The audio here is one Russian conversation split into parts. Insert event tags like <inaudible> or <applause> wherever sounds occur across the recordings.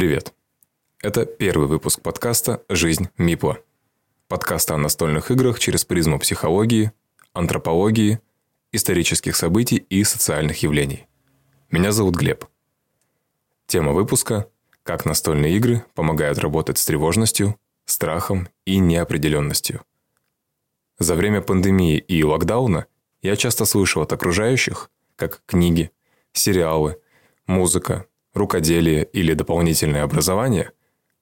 Привет. Это первый выпуск подкаста «Жизнь Мипла». Подкаста о настольных играх через призму психологии, антропологии, исторических событий и социальных явлений. Меня зовут Глеб. Тема выпуска – как настольные игры помогают работать с тревожностью, страхом и неопределенностью. За время пандемии и локдауна я часто слышал от окружающих, как книги, сериалы, музыка, рукоделие или дополнительное образование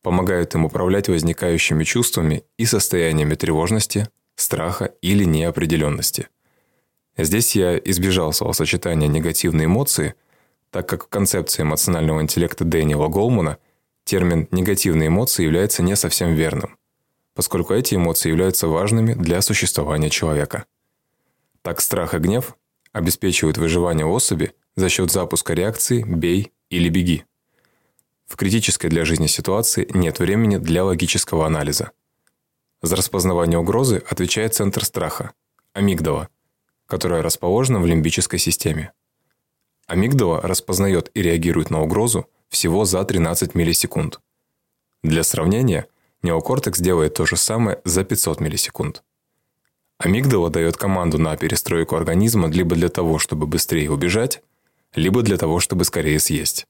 помогают им управлять возникающими чувствами и состояниями тревожности, страха или неопределенности. Здесь я избежал словосочетания негативные эмоции, так как в концепции эмоционального интеллекта Дэниела Голмана термин «негативные эмоции» является не совсем верным, поскольку эти эмоции являются важными для существования человека. Так страх и гнев обеспечивают выживание особи за счет запуска реакции «бей или беги». В критической для жизни ситуации нет времени для логического анализа. За распознавание угрозы отвечает центр страха – амигдала, которая расположена в лимбической системе. Амигдала распознает и реагирует на угрозу всего за 13 миллисекунд. Для сравнения, неокортекс делает то же самое за 500 миллисекунд. Амигдала дает команду на перестройку организма либо для того, чтобы быстрее убежать, либо для того, чтобы скорее съесть.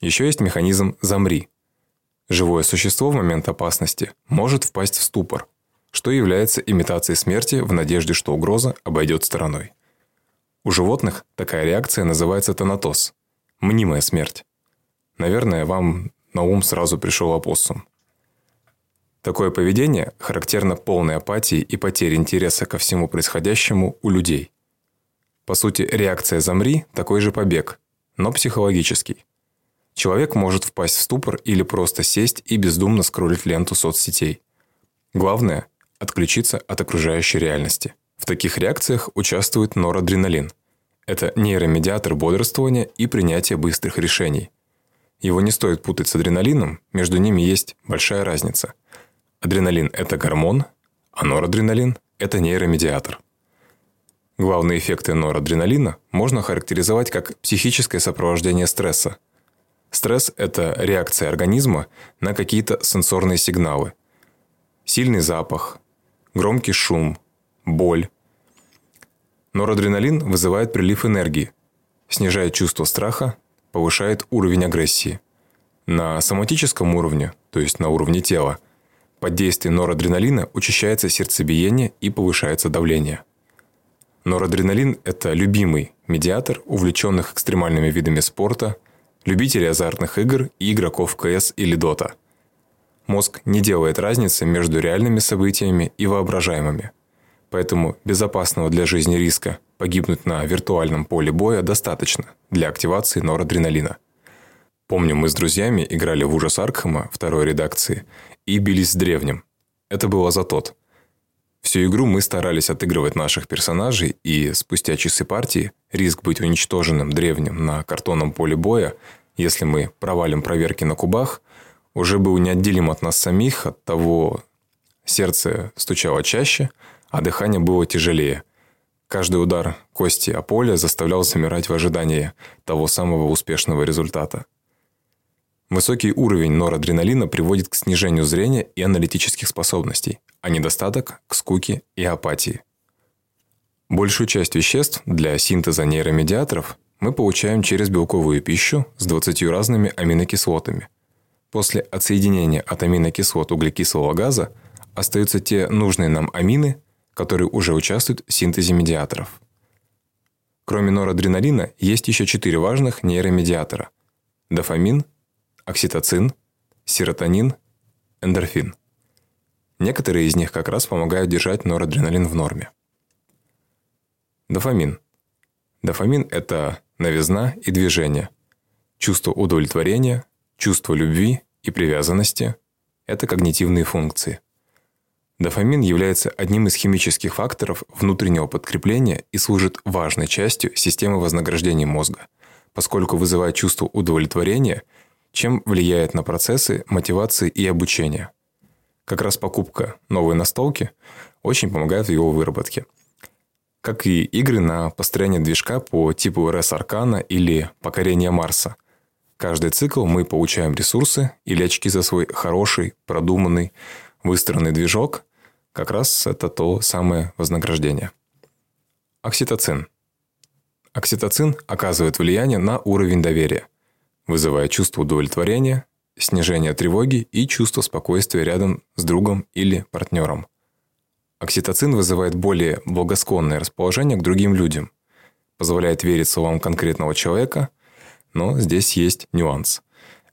Еще есть механизм «замри». Живое существо в момент опасности может впасть в ступор, что является имитацией смерти в надежде, что угроза обойдет стороной. У животных такая реакция называется тонатоз – мнимая смерть. Наверное, вам на ум сразу пришел опоссум. Такое поведение характерно полной апатии и потере интереса ко всему происходящему у людей. По сути, реакция «замри» – такой же побег, но психологический. Человек может впасть в ступор или просто сесть и бездумно скроллить ленту соцсетей. Главное – отключиться от окружающей реальности. В таких реакциях участвует норадреналин. Это нейромедиатор бодрствования и принятия быстрых решений. Его не стоит путать с адреналином, между ними есть большая разница. Адреналин – это гормон, а норадреналин – это нейромедиатор. Главные эффекты норадреналина можно характеризовать как психическое сопровождение стресса – Стресс – это реакция организма на какие-то сенсорные сигналы. Сильный запах, громкий шум, боль. Норадреналин вызывает прилив энергии, снижает чувство страха, повышает уровень агрессии. На соматическом уровне, то есть на уровне тела, под действием норадреналина учащается сердцебиение и повышается давление. Норадреналин – это любимый медиатор увлеченных экстремальными видами спорта – любителей азартных игр и игроков КС или Дота. Мозг не делает разницы между реальными событиями и воображаемыми. Поэтому безопасного для жизни риска погибнуть на виртуальном поле боя достаточно для активации норадреналина. Помню, мы с друзьями играли в ужас Аркхема второй редакции и бились с древним. Это было за тот. Всю игру мы старались отыгрывать наших персонажей, и спустя часы партии риск быть уничтоженным древним на картонном поле боя, если мы провалим проверки на кубах, уже был неотделим от нас самих, от того сердце стучало чаще, а дыхание было тяжелее. Каждый удар кости о поле заставлял замирать в ожидании того самого успешного результата. Высокий уровень норадреналина приводит к снижению зрения и аналитических способностей, а недостаток – к скуке и апатии. Большую часть веществ для синтеза нейромедиаторов мы получаем через белковую пищу с 20 разными аминокислотами. После отсоединения от аминокислот углекислого газа остаются те нужные нам амины, которые уже участвуют в синтезе медиаторов. Кроме норадреналина, есть еще четыре важных нейромедиатора – дофамин, окситоцин, серотонин, эндорфин. Некоторые из них как раз помогают держать норадреналин в норме. Дофамин. Дофамин – это новизна и движение, чувство удовлетворения, чувство любви и привязанности – это когнитивные функции. Дофамин является одним из химических факторов внутреннего подкрепления и служит важной частью системы вознаграждения мозга, поскольку вызывает чувство удовлетворения, чем влияет на процессы мотивации и обучения – как раз покупка новой настолки очень помогает в его выработке. Как и игры на построение движка по типу RS Arcana или Покорение Марса, Каждый цикл мы получаем ресурсы или очки за свой хороший, продуманный, выстроенный движок. Как раз это то самое вознаграждение. Окситоцин. Окситоцин оказывает влияние на уровень доверия, вызывая чувство удовлетворения, снижение тревоги и чувство спокойствия рядом с другом или партнером. Окситоцин вызывает более благосклонное расположение к другим людям, позволяет верить словам конкретного человека, но здесь есть нюанс.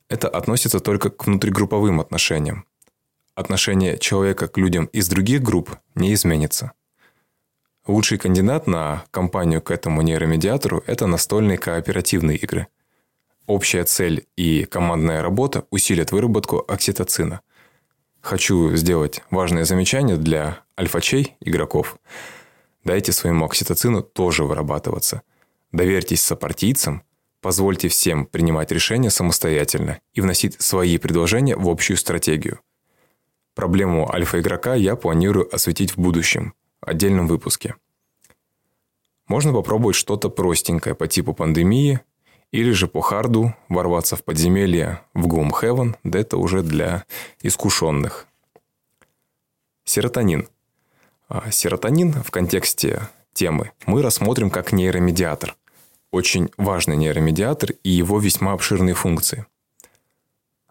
Это относится только к внутригрупповым отношениям. Отношение человека к людям из других групп не изменится. Лучший кандидат на компанию к этому нейромедиатору – это настольные кооперативные игры. Общая цель и командная работа усилят выработку окситоцина. Хочу сделать важное замечание для альфачей игроков. Дайте своему окситоцину тоже вырабатываться. Доверьтесь сопартийцам, позвольте всем принимать решения самостоятельно и вносить свои предложения в общую стратегию. Проблему альфа-игрока я планирую осветить в будущем – отдельном выпуске. Можно попробовать что-то простенькое по типу пандемии, или же по харду ворваться в подземелье в Gloomhaven, да это уже для искушенных. Серотонин. А серотонин в контексте темы мы рассмотрим как нейромедиатор. Очень важный нейромедиатор и его весьма обширные функции.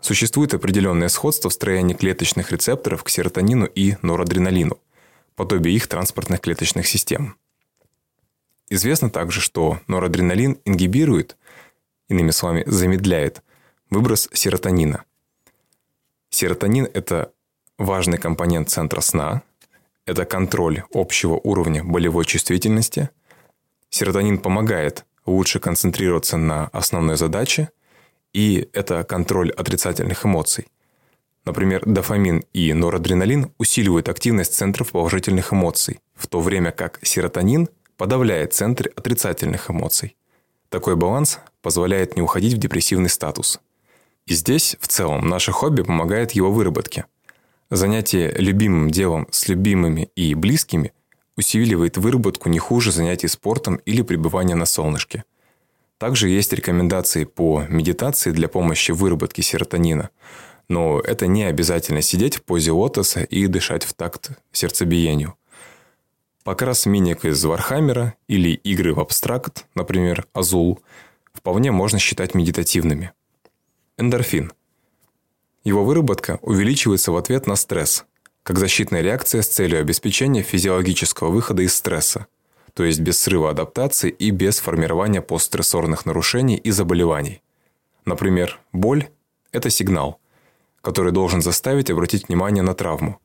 Существует определенное сходство в строении клеточных рецепторов к серотонину и норадреналину подобие их транспортных клеточных систем. Известно также, что норадреналин ингибирует, иными словами, замедляет выброс серотонина. Серотонин – это важный компонент центра сна, это контроль общего уровня болевой чувствительности. Серотонин помогает лучше концентрироваться на основной задаче, и это контроль отрицательных эмоций. Например, дофамин и норадреналин усиливают активность центров положительных эмоций, в то время как серотонин подавляет центры отрицательных эмоций. Такой баланс позволяет не уходить в депрессивный статус. И здесь, в целом, наше хобби помогает его выработке. Занятие любимым делом с любимыми и близкими усиливает выработку не хуже занятий спортом или пребывания на солнышке. Также есть рекомендации по медитации для помощи в выработке серотонина – но это не обязательно сидеть в позе лотоса и дышать в такт сердцебиению. Покрас миник из Вархаммера или игры в абстракт, например, Azul, вполне можно считать медитативными. Эндорфин. Его выработка увеличивается в ответ на стресс, как защитная реакция с целью обеспечения физиологического выхода из стресса, то есть без срыва адаптации и без формирования постстрессорных нарушений и заболеваний. Например, боль – это сигнал – который должен заставить обратить внимание на травму.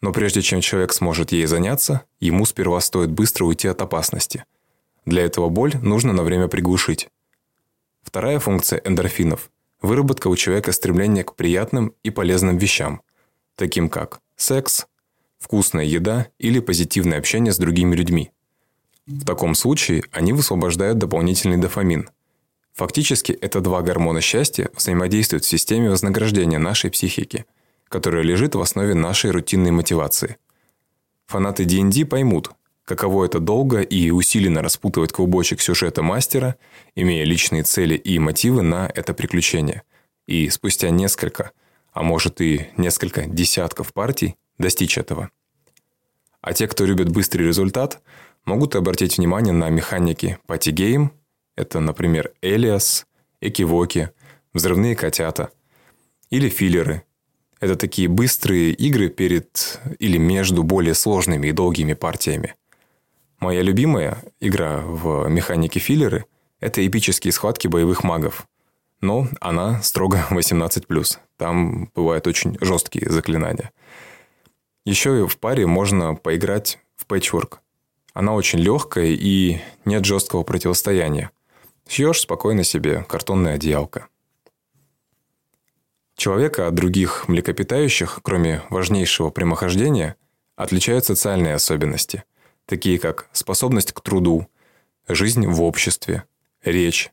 Но прежде чем человек сможет ей заняться, ему сперва стоит быстро уйти от опасности. Для этого боль нужно на время приглушить. Вторая функция эндорфинов – выработка у человека стремления к приятным и полезным вещам, таким как секс, вкусная еда или позитивное общение с другими людьми. В таком случае они высвобождают дополнительный дофамин – Фактически, это два гормона счастья взаимодействуют в системе вознаграждения нашей психики, которая лежит в основе нашей рутинной мотивации. Фанаты D&D поймут, каково это долго и усиленно распутывать клубочек сюжета мастера, имея личные цели и мотивы на это приключение. И спустя несколько, а может и несколько десятков партий достичь этого. А те, кто любит быстрый результат, могут обратить внимание на механики party game – это, например, Alias, Экивоки, Взрывные котята или филлеры. Это такие быстрые игры перед или между более сложными и долгими партиями. Моя любимая игра в механике филлеры – это эпические схватки боевых магов. Но она строго <laughs> 18+. Там бывают очень жесткие заклинания. Еще в паре можно поиграть в пэтчворк. Она очень легкая и нет жесткого противостояния. Шьешь спокойно себе картонная одеялка. Человека от других млекопитающих, кроме важнейшего прямохождения, отличают социальные особенности, такие как способность к труду, жизнь в обществе, речь,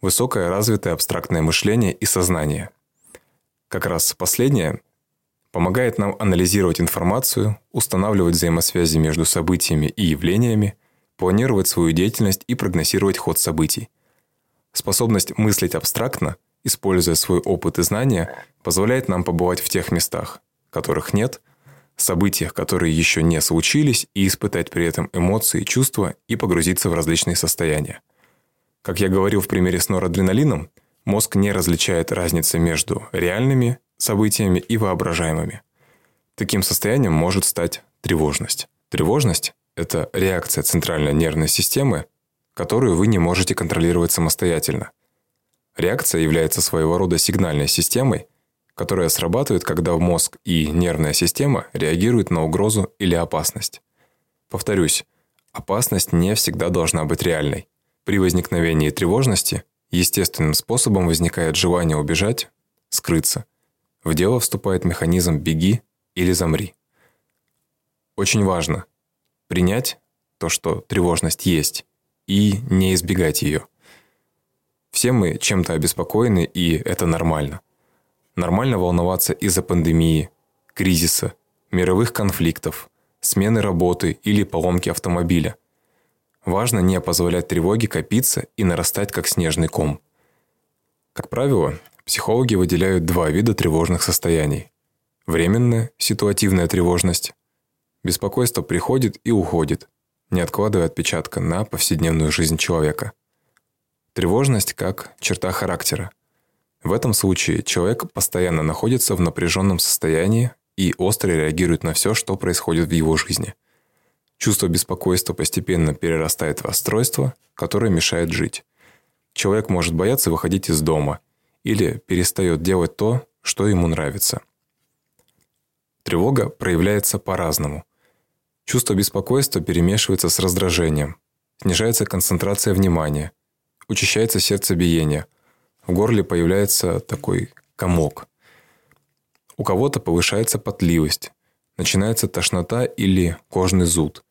высокое развитое абстрактное мышление и сознание. Как раз последнее помогает нам анализировать информацию, устанавливать взаимосвязи между событиями и явлениями, планировать свою деятельность и прогнозировать ход событий – Способность мыслить абстрактно, используя свой опыт и знания, позволяет нам побывать в тех местах, которых нет, событиях, которые еще не случились, и испытать при этом эмоции, чувства и погрузиться в различные состояния. Как я говорил в примере с норадреналином, мозг не различает разницы между реальными событиями и воображаемыми. Таким состоянием может стать тревожность. Тревожность – это реакция центральной нервной системы, которую вы не можете контролировать самостоятельно. Реакция является своего рода сигнальной системой, которая срабатывает, когда мозг и нервная система реагируют на угрозу или опасность. Повторюсь, опасность не всегда должна быть реальной. При возникновении тревожности естественным способом возникает желание убежать, скрыться. В дело вступает механизм «беги» или «замри». Очень важно принять то, что тревожность есть, и не избегать ее. Все мы чем-то обеспокоены, и это нормально. Нормально волноваться из-за пандемии, кризиса, мировых конфликтов, смены работы или поломки автомобиля. Важно не позволять тревоге копиться и нарастать как снежный ком. Как правило, психологи выделяют два вида тревожных состояний. Временная, ситуативная тревожность. Беспокойство приходит и уходит, не откладывая отпечатка на повседневную жизнь человека. Тревожность как черта характера. В этом случае человек постоянно находится в напряженном состоянии и остро реагирует на все, что происходит в его жизни. Чувство беспокойства постепенно перерастает в расстройство, которое мешает жить. Человек может бояться выходить из дома или перестает делать то, что ему нравится. Тревога проявляется по-разному. Чувство беспокойства перемешивается с раздражением. Снижается концентрация внимания. Учащается сердцебиение. В горле появляется такой комок. У кого-то повышается потливость. Начинается тошнота или кожный зуд.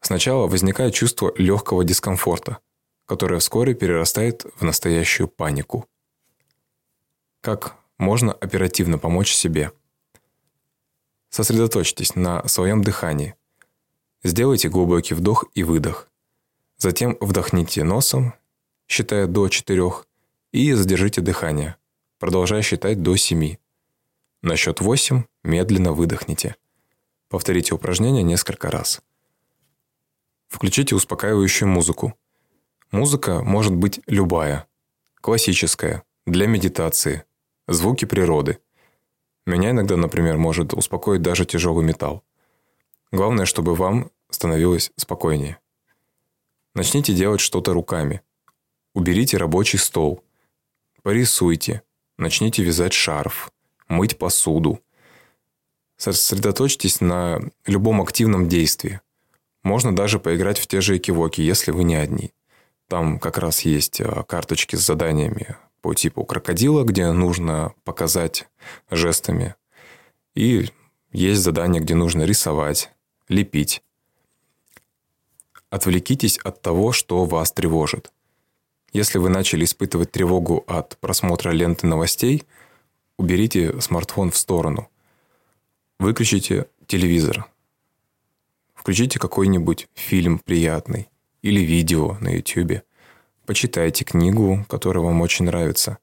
Сначала возникает чувство легкого дискомфорта, которое вскоре перерастает в настоящую панику. Как можно оперативно помочь себе – Сосредоточьтесь на своем дыхании. Сделайте глубокий вдох и выдох. Затем вдохните носом, считая до 4, и задержите дыхание, продолжая считать до 7. На счет 8 медленно выдохните. Повторите упражнение несколько раз. Включите успокаивающую музыку. Музыка может быть любая. Классическая, для медитации, звуки природы – меня иногда, например, может успокоить даже тяжелый металл. Главное, чтобы вам становилось спокойнее. Начните делать что-то руками. Уберите рабочий стол. Порисуйте. Начните вязать шарф. Мыть посуду. Сосредоточьтесь на любом активном действии. Можно даже поиграть в те же экивоки, если вы не одни. Там как раз есть а, карточки с заданиями по типу крокодила, где нужно показать жестами. И есть задание, где нужно рисовать, лепить. Отвлекитесь от того, что вас тревожит. Если вы начали испытывать тревогу от просмотра ленты новостей, уберите смартфон в сторону. Выключите телевизор. Включите какой-нибудь фильм приятный или видео на YouTube. Почитайте книгу, которая вам очень нравится.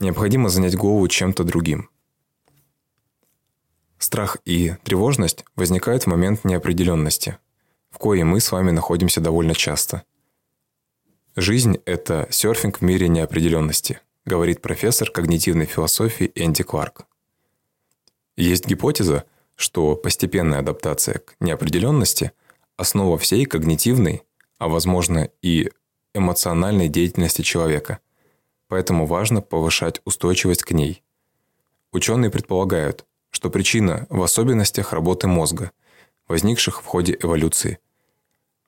Необходимо занять голову чем-то другим. Страх и тревожность возникают в момент неопределенности, в коей мы с вами находимся довольно часто. Жизнь – это серфинг в мире неопределенности, говорит профессор когнитивной философии Энди Кларк. Есть гипотеза, что постепенная адаптация к неопределенности – основа всей когнитивной, а возможно и эмоциональной деятельности человека, поэтому важно повышать устойчивость к ней. Ученые предполагают, что причина в особенностях работы мозга, возникших в ходе эволюции.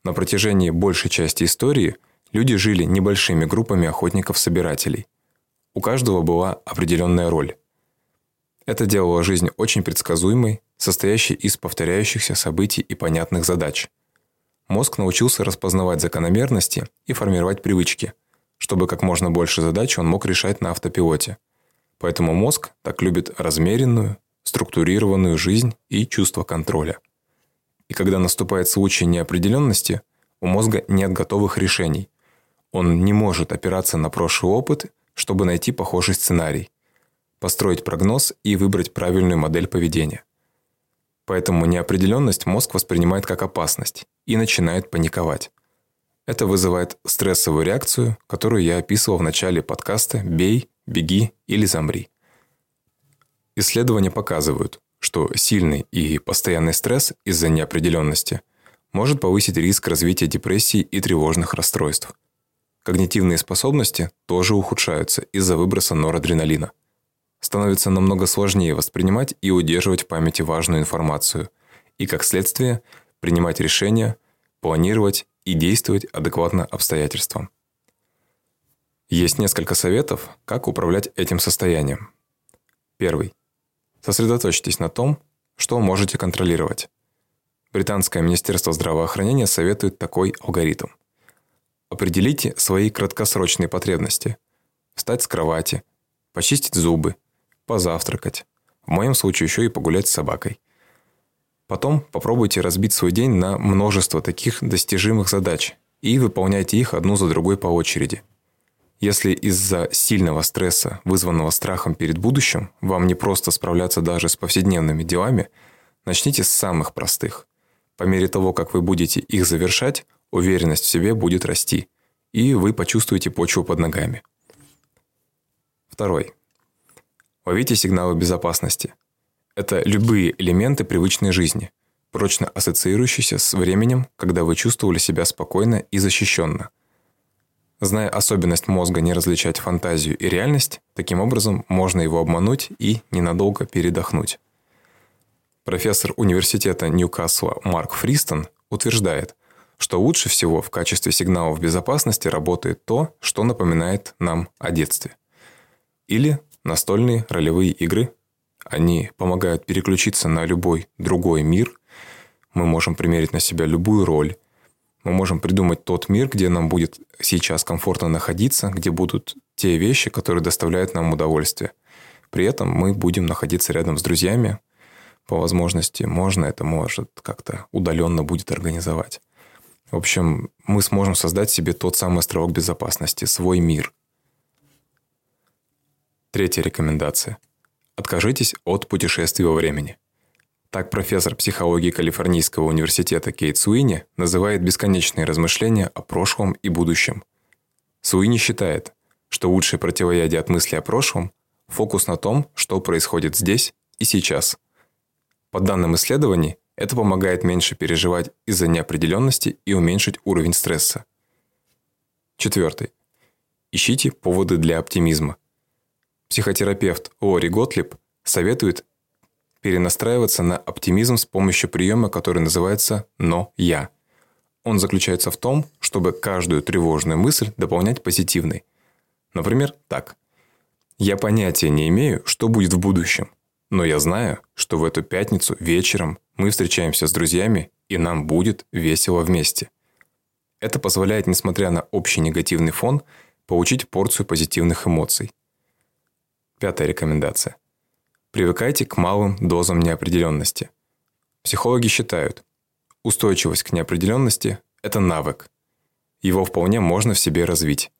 На протяжении большей части истории люди жили небольшими группами охотников-собирателей. У каждого была определенная роль. Это делало жизнь очень предсказуемой, состоящей из повторяющихся событий и понятных задач – Мозг научился распознавать закономерности и формировать привычки, чтобы как можно больше задач он мог решать на автопилоте. Поэтому мозг так любит размеренную, структурированную жизнь и чувство контроля. И когда наступает случай неопределенности, у мозга нет готовых решений. Он не может опираться на прошлый опыт, чтобы найти похожий сценарий, построить прогноз и выбрать правильную модель поведения. Поэтому неопределенность мозг воспринимает как опасность и начинает паниковать. Это вызывает стрессовую реакцию, которую я описывал в начале подкаста «Бей, беги или замри». Исследования показывают, что сильный и постоянный стресс из-за неопределенности может повысить риск развития депрессии и тревожных расстройств. Когнитивные способности тоже ухудшаются из-за выброса норадреналина. Становится намного сложнее воспринимать и удерживать в памяти важную информацию, и, как следствие, принимать решения, планировать и действовать адекватно обстоятельствам. Есть несколько советов, как управлять этим состоянием. Первый. Сосредоточьтесь на том, что можете контролировать. Британское министерство здравоохранения советует такой алгоритм. Определите свои краткосрочные потребности. Встать с кровати, почистить зубы, позавтракать. В моем случае еще и погулять с собакой. Потом попробуйте разбить свой день на множество таких достижимых задач и выполняйте их одну за другой по очереди. Если из-за сильного стресса, вызванного страхом перед будущим, вам не просто справляться даже с повседневными делами, начните с самых простых. По мере того, как вы будете их завершать, уверенность в себе будет расти, и вы почувствуете почву под ногами. Второй. Ловите сигналы безопасности – это любые элементы привычной жизни, прочно ассоциирующиеся с временем, когда вы чувствовали себя спокойно и защищенно. Зная особенность мозга не различать фантазию и реальность, таким образом можно его обмануть и ненадолго передохнуть. Профессор университета Ньюкасла Марк Фристон утверждает, что лучше всего в качестве сигналов безопасности работает то, что напоминает нам о детстве. Или настольные ролевые игры они помогают переключиться на любой другой мир. Мы можем примерить на себя любую роль. Мы можем придумать тот мир, где нам будет сейчас комфортно находиться, где будут те вещи, которые доставляют нам удовольствие. При этом мы будем находиться рядом с друзьями. По возможности можно это может как-то удаленно будет организовать. В общем, мы сможем создать себе тот самый островок безопасности, свой мир. Третья рекомендация. Откажитесь от путешествий во времени. Так профессор психологии Калифорнийского университета Кейт Суини называет бесконечные размышления о прошлом и будущем. Суини считает, что лучшее противоядие от мысли о прошлом – фокус на том, что происходит здесь и сейчас. По данным исследований, это помогает меньше переживать из-за неопределенности и уменьшить уровень стресса. Четвертый. Ищите поводы для оптимизма – Психотерапевт Лори Готлиб советует перенастраиваться на оптимизм с помощью приема, который называется «но я». Он заключается в том, чтобы каждую тревожную мысль дополнять позитивной. Например, так. «Я понятия не имею, что будет в будущем, но я знаю, что в эту пятницу вечером мы встречаемся с друзьями, и нам будет весело вместе». Это позволяет, несмотря на общий негативный фон, получить порцию позитивных эмоций. Пятая рекомендация. Привыкайте к малым дозам неопределенности. Психологи считают, устойчивость к неопределенности – это навык. Его вполне можно в себе развить.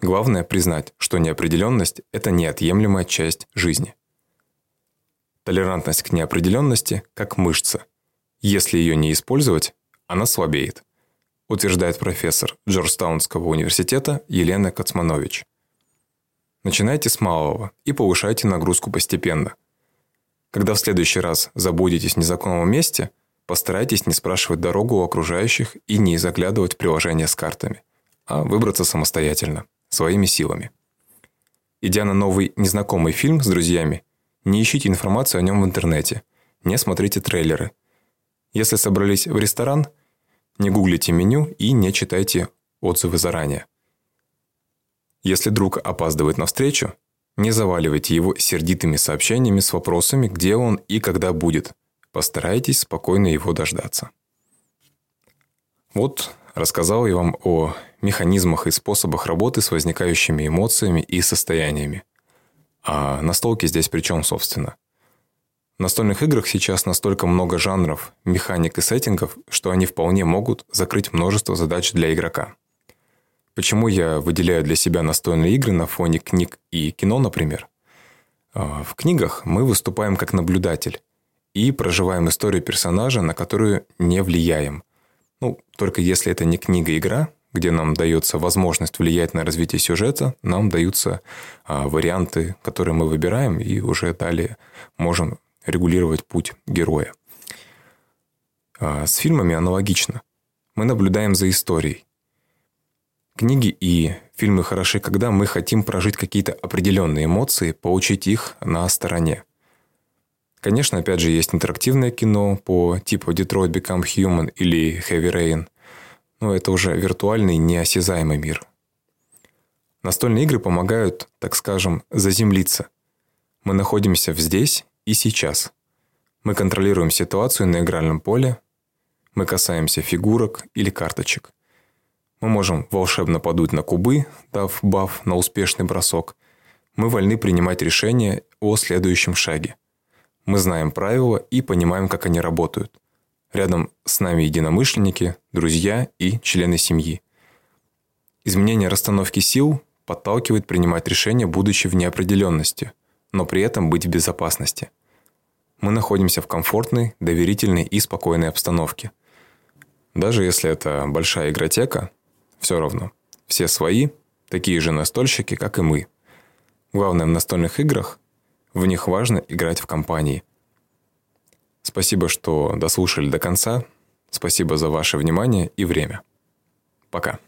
Главное признать, что неопределенность – это неотъемлемая часть жизни. Толерантность к неопределенности как мышца. Если ее не использовать, она слабеет, утверждает профессор Джорджтаунского университета Елена Кацманович. Начинайте с малого и повышайте нагрузку постепенно. Когда в следующий раз забудетесь в незнакомом месте, постарайтесь не спрашивать дорогу у окружающих и не заглядывать в приложение с картами, а выбраться самостоятельно, своими силами. Идя на новый незнакомый фильм с друзьями, не ищите информацию о нем в интернете, не смотрите трейлеры. Если собрались в ресторан, не гуглите меню и не читайте отзывы заранее. Если друг опаздывает на встречу, не заваливайте его сердитыми сообщениями с вопросами, где он и когда будет. Постарайтесь спокойно его дождаться. Вот рассказал я вам о механизмах и способах работы с возникающими эмоциями и состояниями. А настолки здесь при чем, собственно? В настольных играх сейчас настолько много жанров, механик и сеттингов, что они вполне могут закрыть множество задач для игрока. Почему я выделяю для себя настольные игры на фоне книг и кино, например? А, в книгах мы выступаем как наблюдатель и проживаем историю персонажа, на которую не влияем. Ну, только если это не книга-игра, где нам дается возможность влиять на развитие сюжета, нам даются а, варианты, которые мы выбираем, и уже далее можем регулировать путь героя. А, с фильмами аналогично. Мы наблюдаем за историей. Книги и фильмы хороши, когда мы хотим прожить какие-то определенные эмоции, получить их на стороне. Конечно, опять же, есть интерактивное кино по типу Detroit Become Human или Heavy Rain, но это уже виртуальный, неосязаемый мир. Настольные игры помогают, так скажем, заземлиться. Мы находимся здесь и сейчас. Мы контролируем ситуацию на игральном поле, мы касаемся фигурок или карточек – мы можем волшебно подуть на кубы, дав баф на успешный бросок. Мы вольны принимать решения о следующем шаге. Мы знаем правила и понимаем, как они работают. Рядом с нами единомышленники, друзья и члены семьи. Изменение расстановки сил подталкивает принимать решения, будучи в неопределенности, но при этом быть в безопасности. Мы находимся в комфортной, доверительной и спокойной обстановке. Даже если это большая игротека, все равно. Все свои, такие же настольщики, как и мы. Главное в настольных играх, в них важно играть в компании. Спасибо, что дослушали до конца. Спасибо за ваше внимание и время. Пока.